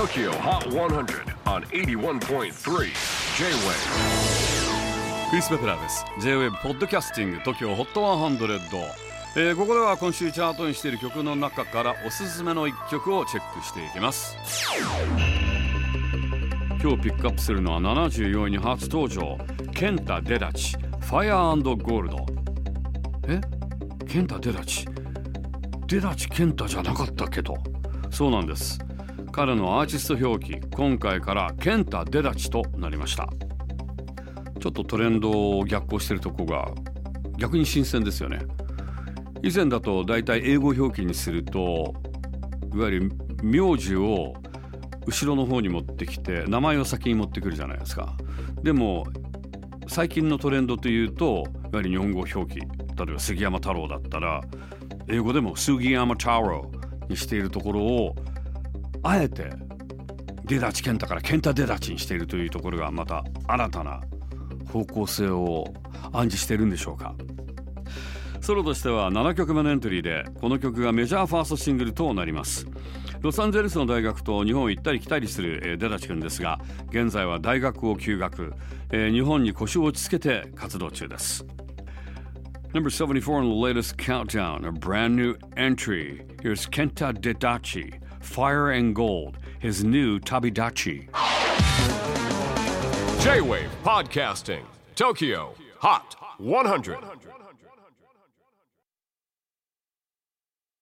TOKYO HOT 100 on 81.3 J-WAVE クリス・ベプラーです J-WAVE ポッドキャスティング TOKYO HOT 100、えー、ここでは今週チャートにしている曲の中からおすすめの一曲をチェックしていきます。今日ピックアップするのは74位に初登場。ケンタ・デダチ Fire ゴールドえ？ケンタ・デダチ？デダチ・ケンタじゃなかったけど。そうなんです。彼のアーティスト表記今回からケンタ・デダチとなりました。ちょっとトレンドを逆行してるとこが逆に新鮮ですよね。以前だと大体英語表記にするといわゆる名字を後ろの方に持ってきて名前を先に持ってくるじゃないですか。でも最近のトレンドというといわゆる日本語表記例えば杉山太郎だったら英語でも杉山太郎にしているところをあえてデダチ健太から健太デダチにしているというところがまた新たな方向性を暗示しているんでしょうか。ソロとしては7曲目のエントリーでこの曲がメジャーファーストシングルとなります。ロサンゼルスの大学と日本を行ったり来たりするデダチ君ですが現在は大学を休学日本に腰を落ち着けて活動中です。Number 74 in the latest countdown, a brand new entry. Here's Kenta Dedachi, Fire and Gold, his new Tabidachi. J-WAVE PODCASTING TOKYO HOT 100